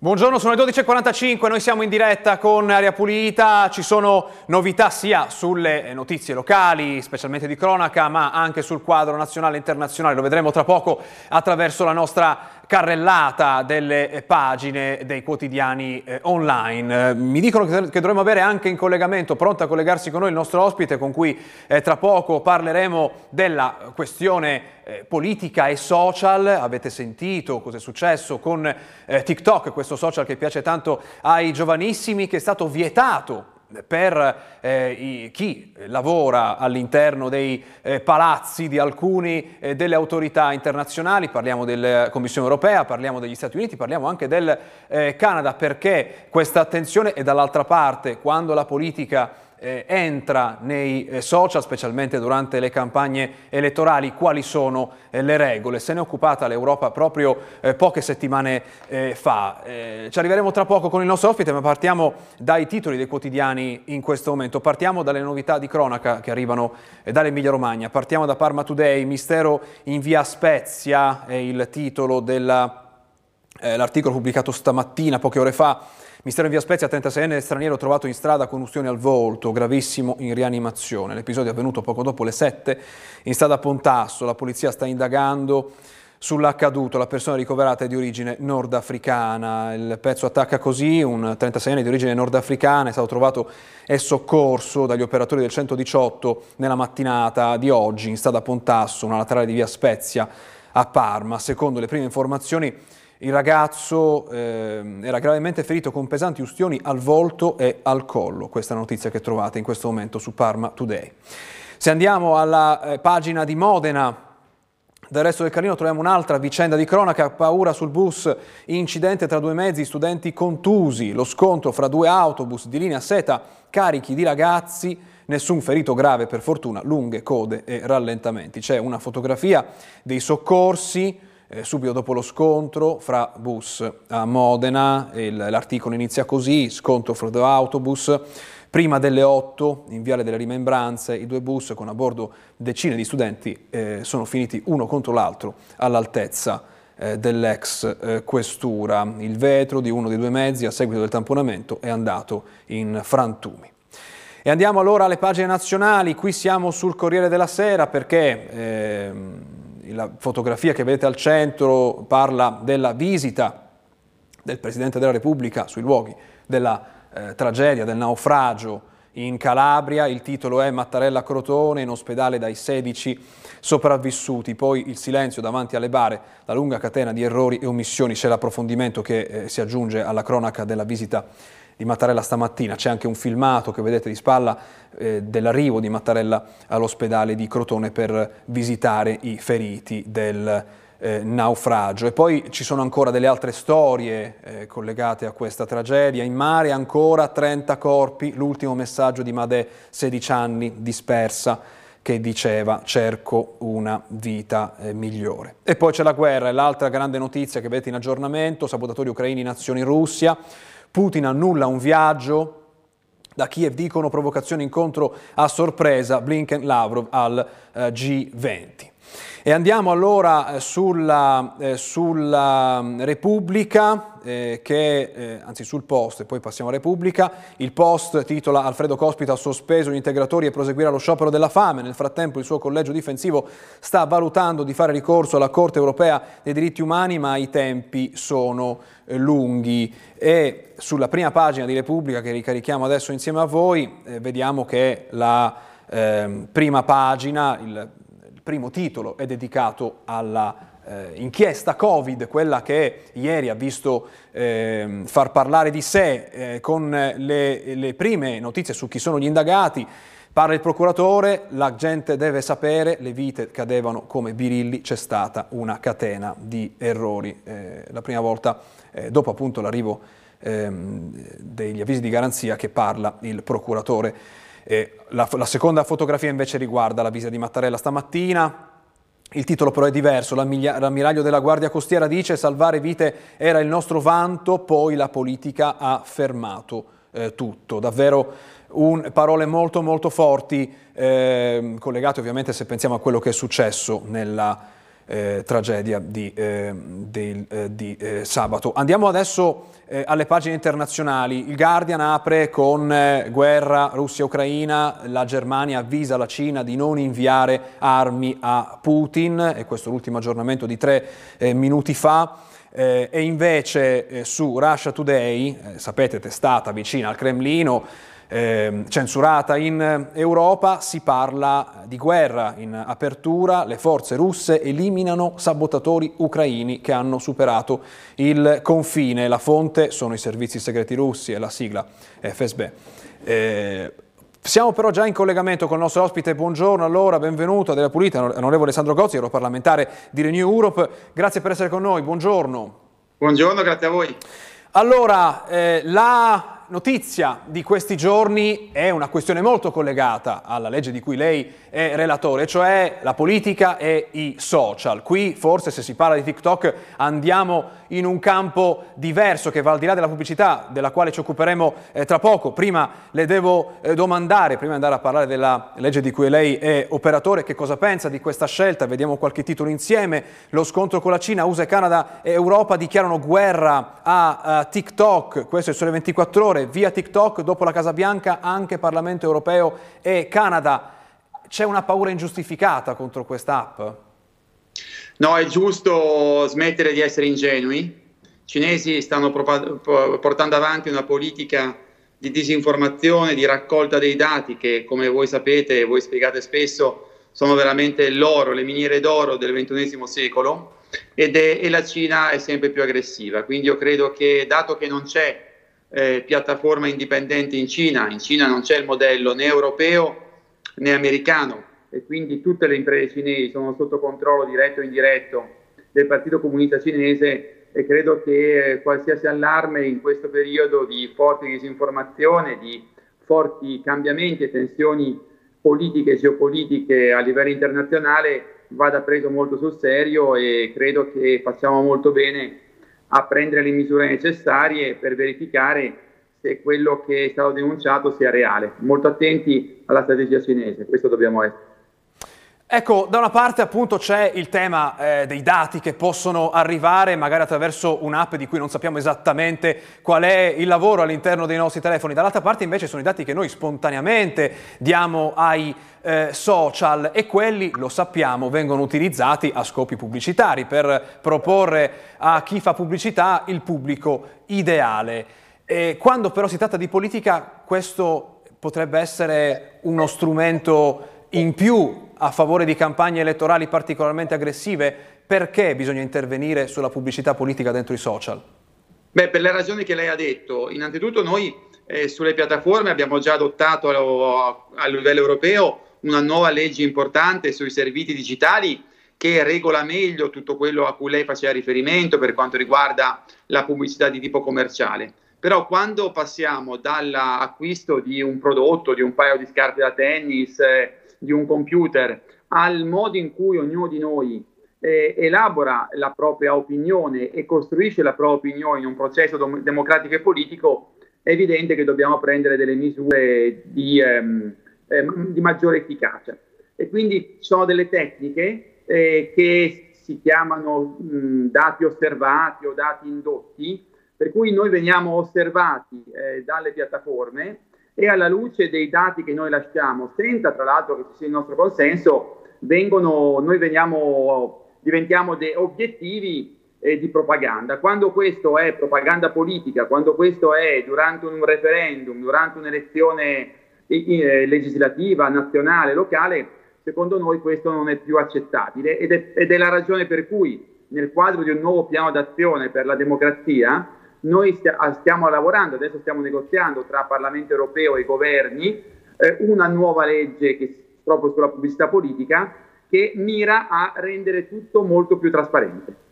Buongiorno, sono le 12.45, noi siamo in diretta con Aria Pulita, ci sono novità sia sulle notizie locali, specialmente di cronaca, ma anche sul quadro nazionale e internazionale, lo vedremo tra poco attraverso la nostra carrellata delle pagine dei quotidiani eh, online. mi dicono che, dovremmo avere anche in collegamento, pronto a collegarsi con noi, il nostro ospite con cui eh, tra poco parleremo della questione eh, politica e social. Avete sentito cosa è successo con eh, TikTok, questo social che piace tanto ai giovanissimi, che è stato vietato per eh, i, chi lavora all'interno dei eh, palazzi di alcune eh, delle autorità internazionali, parliamo della Commissione europea, parliamo degli Stati Uniti, parliamo anche del eh, Canada, perché questa attenzione è dall'altra parte quando la politica eh, entra nei eh, social, specialmente durante le campagne elettorali, quali sono eh, le regole. Se ne è occupata l'Europa proprio eh, poche settimane eh, fa. Eh, ci arriveremo tra poco con il nostro ospite, ma partiamo dai titoli dei quotidiani in questo momento. Partiamo dalle novità di cronaca che arrivano dall'Emilia Romagna. Partiamo da Parma Today, mistero in via Spezia, è il titolo dell'articolo pubblicato stamattina, poche ore fa. Mistero in via Spezia, 36enne straniero trovato in strada con ustioni al volto, gravissimo in rianimazione. L'episodio è avvenuto poco dopo le 7 in strada Pontasso. La polizia sta indagando sull'accaduto. La persona ricoverata è di origine nordafricana. Il pezzo attacca così, un 36enne di origine nordafricana è stato trovato e soccorso dagli operatori del 118 nella mattinata di oggi in strada Pontasso, una laterale di via Spezia a Parma. Secondo le prime informazioni il ragazzo eh, era gravemente ferito con pesanti ustioni al volto e al collo. Questa è la notizia che trovate in questo momento su Parma Today. Se andiamo alla eh, pagina di Modena, del resto del Carlino troviamo un'altra vicenda di cronaca, paura sul bus, incidente tra due mezzi, studenti contusi, lo scontro fra due autobus di linea seta carichi di ragazzi, nessun ferito grave per fortuna, lunghe code e rallentamenti. C'è una fotografia dei soccorsi, eh, subito dopo lo scontro fra bus a Modena, l'articolo inizia così, scontro fra due autobus, prima delle 8 in Viale delle Rimembranze i due bus con a bordo decine di studenti eh, sono finiti uno contro l'altro all'altezza eh, dell'ex eh, questura. Il vetro di uno dei due mezzi a seguito del tamponamento è andato in frantumi. E andiamo allora alle pagine nazionali, qui siamo sul Corriere della Sera perché ehm, la fotografia che vedete al centro parla della visita del Presidente della Repubblica sui luoghi della eh, tragedia, del naufragio in Calabria. Il titolo è Mattarella Crotone in ospedale dai 16 sopravvissuti. Poi il silenzio davanti alle bare, la lunga catena di errori e omissioni. C'è l'approfondimento che eh, si aggiunge alla cronaca della visita di Mattarella stamattina. C'è anche un filmato che vedete di spalla eh, dell'arrivo di Mattarella all'ospedale di Crotone per visitare i feriti del eh, naufragio. E poi ci sono ancora delle altre storie eh, collegate a questa tragedia. In mare ancora 30 corpi, l'ultimo messaggio di Madè, 16 anni, dispersa che diceva cerco una vita eh, migliore. E poi c'è la guerra, è l'altra grande notizia che vedete in aggiornamento, sabotatori ucraini in azione in Russia, Putin annulla un viaggio da Kiev dicono provocazione incontro a sorpresa Blinken-Lavrov al eh, G20. E andiamo allora eh, sulla, eh, sulla mm, Repubblica, eh, che, eh, anzi sul Post, e poi passiamo a Repubblica. Il Post titola Alfredo Cospito ha sospeso gli integratori e proseguirà lo sciopero della fame. Nel frattempo il suo collegio difensivo sta valutando di fare ricorso alla Corte europea dei diritti umani, ma i tempi sono eh, lunghi. E sulla prima pagina di Repubblica, che ricarichiamo adesso insieme a voi, eh, vediamo che la ehm, prima pagina, il primo titolo è dedicato alla eh, inchiesta Covid, quella che ieri ha visto eh, far parlare di sé eh, con le, le prime notizie su chi sono gli indagati. Parla il procuratore, la gente deve sapere, le vite cadevano come birilli, c'è stata una catena di errori. Eh, la prima volta, eh, dopo appunto l'arrivo ehm, degli avvisi di garanzia, che parla il procuratore. Eh, la, la, seconda fotografia invece riguarda la visita di Mattarella stamattina. Il titolo però è diverso, l'ammiraglio della Guardia Costiera dice salvare vite era il nostro vanto, poi la politica ha fermato eh, tutto. Davvero un, parole molto molto forti, eh, collegate ovviamente se pensiamo a quello che è successo nella eh, tragedia di, eh, del, eh, di eh, sabato. Andiamo adesso eh, alle pagine internazionali. Il Guardian apre con eh, guerra Russia-Ucraina, la Germania avvisa la Cina di non inviare armi a Putin, e questo è l'ultimo aggiornamento di tre minuti fa. E invece su Russia Today, sapete testata vicina al Cremlino, eh, censurata in Europa, si parla di guerra in apertura, le forze russe eliminano sabotatori ucraini che hanno superato il confine, la fonte sono i servizi segreti russi e la sigla FSB. Eh, siamo però già in collegamento con il nostro ospite, buongiorno allora, benvenuto Adela Pulita, onorevole Sandro Gozzi, europarlamentare di Renew Europe, grazie per essere con noi, buongiorno. Buongiorno, grazie a voi. Allora, eh, la notizia di questi giorni è una questione molto collegata alla legge di cui lei è relatore, cioè la politica e i social. Qui forse se si parla di TikTok andiamo in un campo diverso che va al di là della pubblicità della quale ci occuperemo eh, tra poco. Prima le devo eh, domandare, prima di andare a parlare della legge di cui lei è operatore, che cosa pensa di questa scelta? Vediamo qualche titolo insieme. Lo scontro con la Cina, USA, Canada e Europa dichiarano guerra a, a TikTok, questo è il sole 24 ore, via TikTok, dopo la Casa Bianca anche Parlamento europeo e Canada. C'è una paura ingiustificata contro questa app? No, è giusto smettere di essere ingenui. I cinesi stanno portando avanti una politica di disinformazione, di raccolta dei dati che, come voi sapete e voi spiegate spesso, sono veramente l'oro, le miniere d'oro del ventunesimo secolo ed è, e la Cina è sempre più aggressiva. Quindi io credo che, dato che non c'è eh, piattaforma indipendente in Cina, in Cina non c'è il modello né europeo né americano, e quindi tutte le imprese cinesi sono sotto controllo diretto o indiretto del Partito Comunista Cinese e credo che eh, qualsiasi allarme in questo periodo di forte disinformazione, di forti cambiamenti e tensioni politiche e geopolitiche a livello internazionale vada preso molto sul serio e credo che facciamo molto bene a prendere le misure necessarie per verificare se quello che è stato denunciato sia reale. Molto attenti alla strategia cinese, questo dobbiamo essere. Ecco, da una parte appunto c'è il tema eh, dei dati che possono arrivare magari attraverso un'app di cui non sappiamo esattamente qual è il lavoro all'interno dei nostri telefoni, dall'altra parte invece sono i dati che noi spontaneamente diamo ai eh, social e quelli, lo sappiamo, vengono utilizzati a scopi pubblicitari per proporre a chi fa pubblicità il pubblico ideale. E quando però si tratta di politica questo potrebbe essere uno strumento in più a favore di campagne elettorali particolarmente aggressive, perché bisogna intervenire sulla pubblicità politica dentro i social? Beh, per le ragioni che lei ha detto. Innanzitutto noi eh, sulle piattaforme abbiamo già adottato a, a livello europeo una nuova legge importante sui servizi digitali che regola meglio tutto quello a cui lei faceva riferimento per quanto riguarda la pubblicità di tipo commerciale. Però quando passiamo dall'acquisto di un prodotto, di un paio di scarpe da tennis, eh, di un computer al modo in cui ognuno di noi eh, elabora la propria opinione e costruisce la propria opinione in un processo dom- democratico e politico, è evidente che dobbiamo prendere delle misure di, ehm, ehm, di maggiore efficacia. E quindi ci sono delle tecniche eh, che si chiamano mh, dati osservati o dati indotti, per cui noi veniamo osservati eh, dalle piattaforme e alla luce dei dati che noi lasciamo, senza tra l'altro che ci sia il nostro consenso, vengono, noi veniamo, diventiamo dei obiettivi eh, di propaganda. Quando questo è propaganda politica, quando questo è durante un referendum, durante un'elezione eh, legislativa, nazionale, locale, secondo noi questo non è più accettabile ed è, ed è la ragione per cui nel quadro di un nuovo piano d'azione per la democrazia noi ah, stiamo lavorando, adesso stiamo negoziando tra Parlamento europeo e governi eh, una nuova legge che, proprio sulla pubblicità politica che mira a rendere tutto molto più trasparente.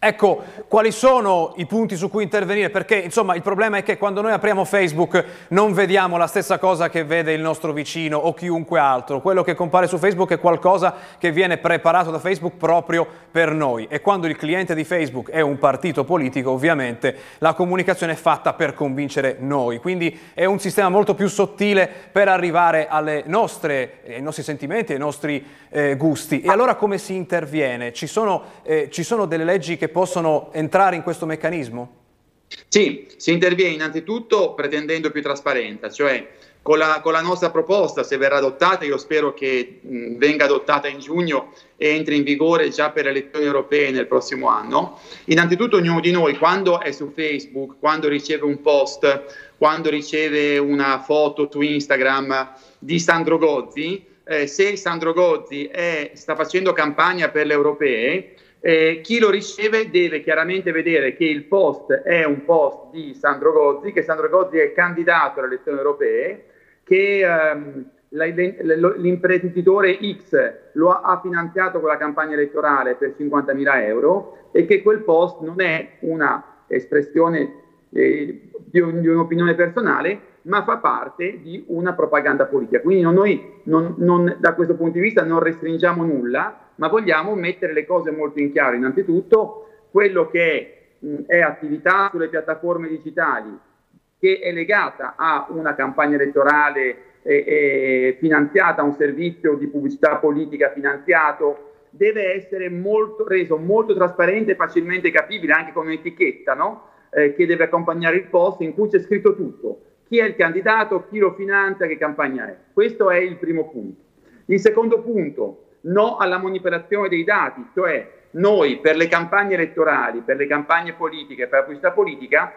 Ecco, quali sono i punti su cui intervenire? Perché insomma il problema è che quando noi apriamo Facebook non vediamo la stessa cosa che vede il nostro vicino o chiunque altro. Quello che compare su Facebook è qualcosa che viene preparato da Facebook proprio per noi. E quando il cliente di Facebook è un partito politico, ovviamente la comunicazione è fatta per convincere noi. Quindi è un sistema molto più sottile per arrivare nostre, ai nostri sentimenti, ai nostri eh, gusti. E allora come si interviene? Ci sono, eh, ci sono delle leggi che possono entrare in questo meccanismo? Sì, si interviene innanzitutto pretendendo più trasparenza, cioè con la, con la, nostra proposta, se verrà adottata, io spero che mh, venga adottata in giugno e entri in vigore già per le elezioni europee nel prossimo anno. Innanzitutto ognuno di noi, quando è su Facebook, quando riceve un post, quando riceve una foto su Instagram di Sandro Gozzi, eh, se Sandro Gozzi è, sta facendo campagna per le europee, eh, chi lo riceve deve chiaramente vedere che il post è un post di Sandro Gozzi, che Sandro Gozzi è candidato alle elezioni europee, che ehm, l'imprenditore X lo ha finanziato con la campagna elettorale per 50.000 euro e che quel post non è una espressione eh, di, un, di, un'opinione personale, ma fa parte di una propaganda politica. Quindi noi non, non, da questo punto di vista non restringiamo nulla, ma vogliamo mettere le cose molto in chiaro. Innanzitutto, quello che mh, è attività sulle piattaforme digitali, che è legata a una campagna elettorale eh, eh, finanziata, a un servizio di pubblicità politica finanziato, deve essere molto, reso molto trasparente e facilmente capibile anche con un'etichetta no? eh, che deve accompagnare il post in cui c'è scritto tutto. Chi è il candidato, chi lo finanzia, che campagna è. Questo è il primo punto. Il secondo punto, no alla manipolazione dei dati, cioè noi per le campagne elettorali, per le campagne politiche, per la pubblicità politica,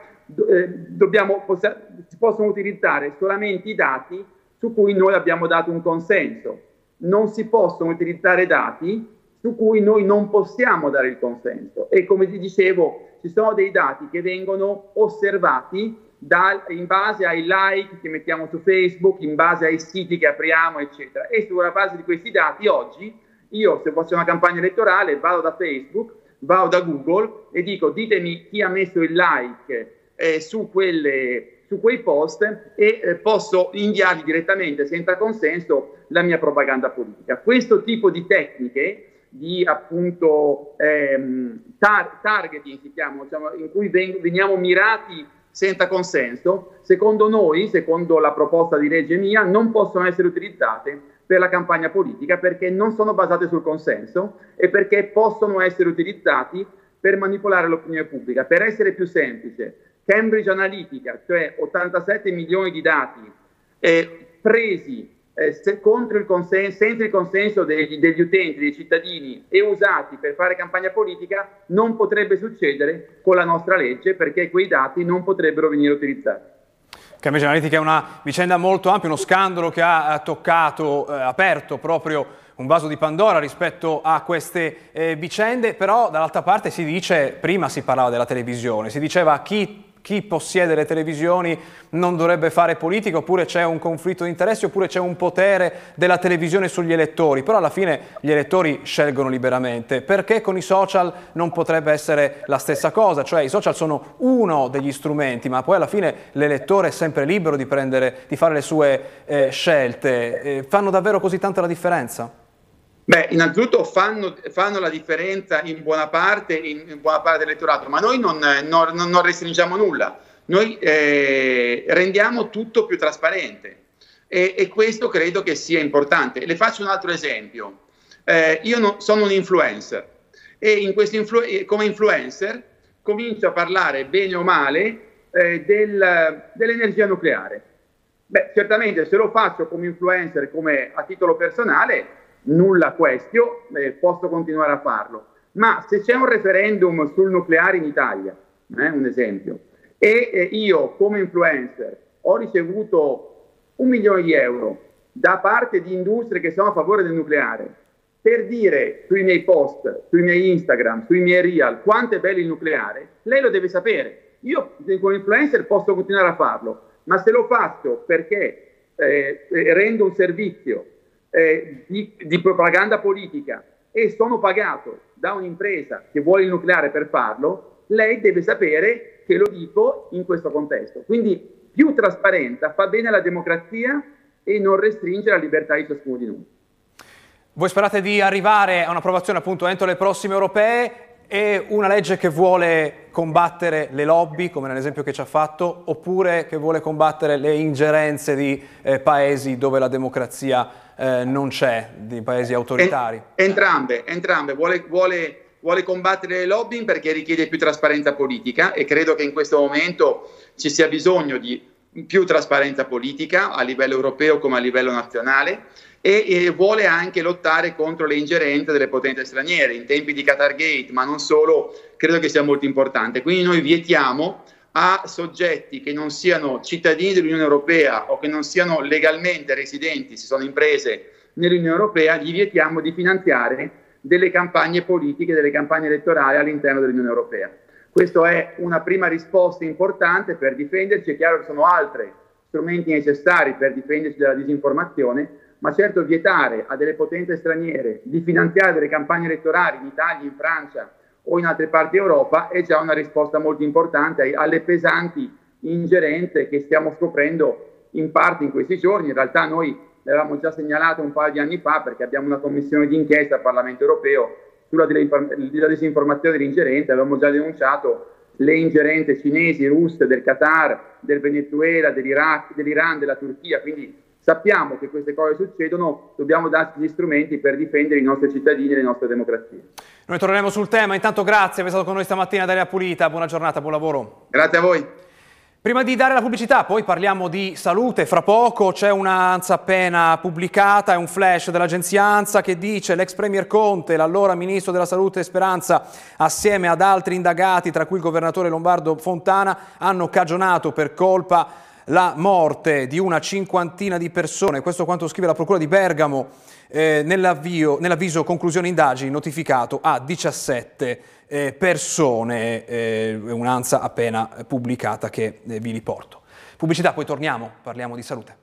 eh, dobbiamo, possa, si possono utilizzare solamente i dati su cui noi abbiamo dato un consenso. Non si possono utilizzare dati su cui noi non possiamo dare il consenso. E come ti dicevo, ci sono dei dati che vengono osservati da, in base ai like che mettiamo su Facebook, in base ai siti che apriamo, eccetera. E sulla base di questi dati oggi io se fosse una campagna elettorale vado da Facebook, vado da Google e dico ditemi chi ha messo il like eh, su, quelle, su, quei post e eh, posso inviargli direttamente senza consenso la mia propaganda politica. Questo tipo di tecniche di appunto ehm, tar- targeting si chiama, diciamo, in cui ven- veniamo mirati senza consenso, secondo noi, secondo la proposta di legge mia, non possono essere utilizzate per la campagna politica perché non sono basate sul consenso e perché possono essere utilizzati per manipolare l'opinione pubblica. Per essere più semplice, Cambridge Analytica, cioè 87 milioni di dati eh, presi eh, se, il consenso, senza il consenso degli, degli, utenti, dei cittadini e usati per fare campagna politica, non potrebbe succedere con la nostra legge perché quei dati non potrebbero venire utilizzati. Cambridge Analytica è una vicenda molto ampia, uno scandalo che ha toccato, eh, aperto proprio un vaso di Pandora rispetto a queste eh, vicende, però dall'altra parte si dice, prima si parlava della televisione, si diceva chi chi possiede le televisioni non dovrebbe fare politica, oppure c'è un conflitto di interessi, oppure c'è un potere della televisione sugli elettori, però alla fine gli elettori scelgono liberamente. Perché con i social non potrebbe essere la stessa cosa? Cioè i social sono uno degli strumenti, ma poi alla fine l'elettore è sempre libero di, prendere, di fare le sue eh, scelte. Eh, fanno davvero così tanta la differenza? Beh, innanzitutto fanno, fanno, la differenza in buona parte, in, in buona parte dell'elettorato, ma noi non, non, non restringiamo nulla, noi eh, rendiamo tutto più trasparente e, e, questo credo che sia importante. Le faccio un altro esempio. Eh, io non, sono un influencer e in influ- eh, come influencer comincio a parlare bene o male eh, del, dell'energia nucleare. Beh, certamente se lo faccio come influencer, come a titolo personale, nulla questio, eh, posso continuare a farlo. Ma se c'è un referendum sul nucleare in Italia, eh, un esempio, e eh, io come influencer ho ricevuto un milione di euro da parte di industrie che sono a favore del nucleare, per dire sui miei post, sui miei Instagram, sui miei real quanto è bello il nucleare, lei lo deve sapere. Io come influencer posso continuare a farlo, ma se lo faccio perché eh, rendo un servizio eh, di, di, propaganda politica e sono pagato da un'impresa che vuole il nucleare per farlo, lei deve sapere che lo dico in questo contesto. Quindi più trasparenza fa bene alla democrazia e non restringe la libertà di ciascuno di noi. Voi sperate di arrivare a un'approvazione appunto entro le prossime europee e una legge che vuole combattere le lobby, come nell'esempio che ci ha fatto, oppure che vuole combattere le ingerenze di eh, paesi dove la democrazia eh, non c'è, di paesi autoritari? Entrambe, entrambe. Vuole, vuole, vuole combattere le lobby perché richiede più trasparenza politica e credo che in questo momento ci sia bisogno di più trasparenza politica a livello europeo come a livello nazionale e, e, vuole anche lottare contro le ingerenze delle potenze straniere in tempi di Qatar Gate, ma non solo, credo che sia molto importante. Quindi noi vietiamo a soggetti che non siano cittadini dell'Unione Europea o che non siano legalmente residenti, se sono imprese nell'Unione Europea, gli vietiamo di finanziare delle campagne politiche, delle campagne elettorali all'interno dell'Unione Europea. Questa è una prima risposta importante per difenderci, è chiaro che sono altri strumenti necessari per difenderci dalla disinformazione, ma certo vietare a delle potenze straniere di finanziare delle campagne elettorali in Italia, in Francia o in altre parti d'Europa è già una risposta molto importante alle pesanti ingerenze che stiamo scoprendo in parte in questi giorni. In realtà noi l'avevamo già segnalato un paio di anni fa perché abbiamo una commissione d'inchiesta al Parlamento europeo sulla disinformazione dell'ingerenza, avevamo già denunciato le ingerenze cinesi, russe, del Qatar, del Venezuela, dell'Iraq, dell'Iran, della Turchia, quindi sappiamo che queste cose succedono, dobbiamo darci gli strumenti per difendere i nostri cittadini e le nostre democrazie. Noi torneremo sul tema, intanto grazie, per essere stato con noi stamattina Daria Pulita, buona giornata, buon lavoro. Grazie a voi. Prima di dare la pubblicità, poi parliamo di salute. Fra poco c'è un'ANSA appena pubblicata, è un flash dell'agenzia ANSA che dice l'ex premier Conte, l'allora ministro della salute Speranza, assieme ad altri indagati, tra cui il governatore lombardo Fontana, hanno cagionato per colpa la morte di una cinquantina di persone. Questo quanto scrive la Procura di Bergamo eh, nell'avviso conclusione indagini notificato a 17 eh, persone, eh, un'ANSA appena pubblicata che eh, vi riporto. Pubblicità, poi torniamo, parliamo di salute.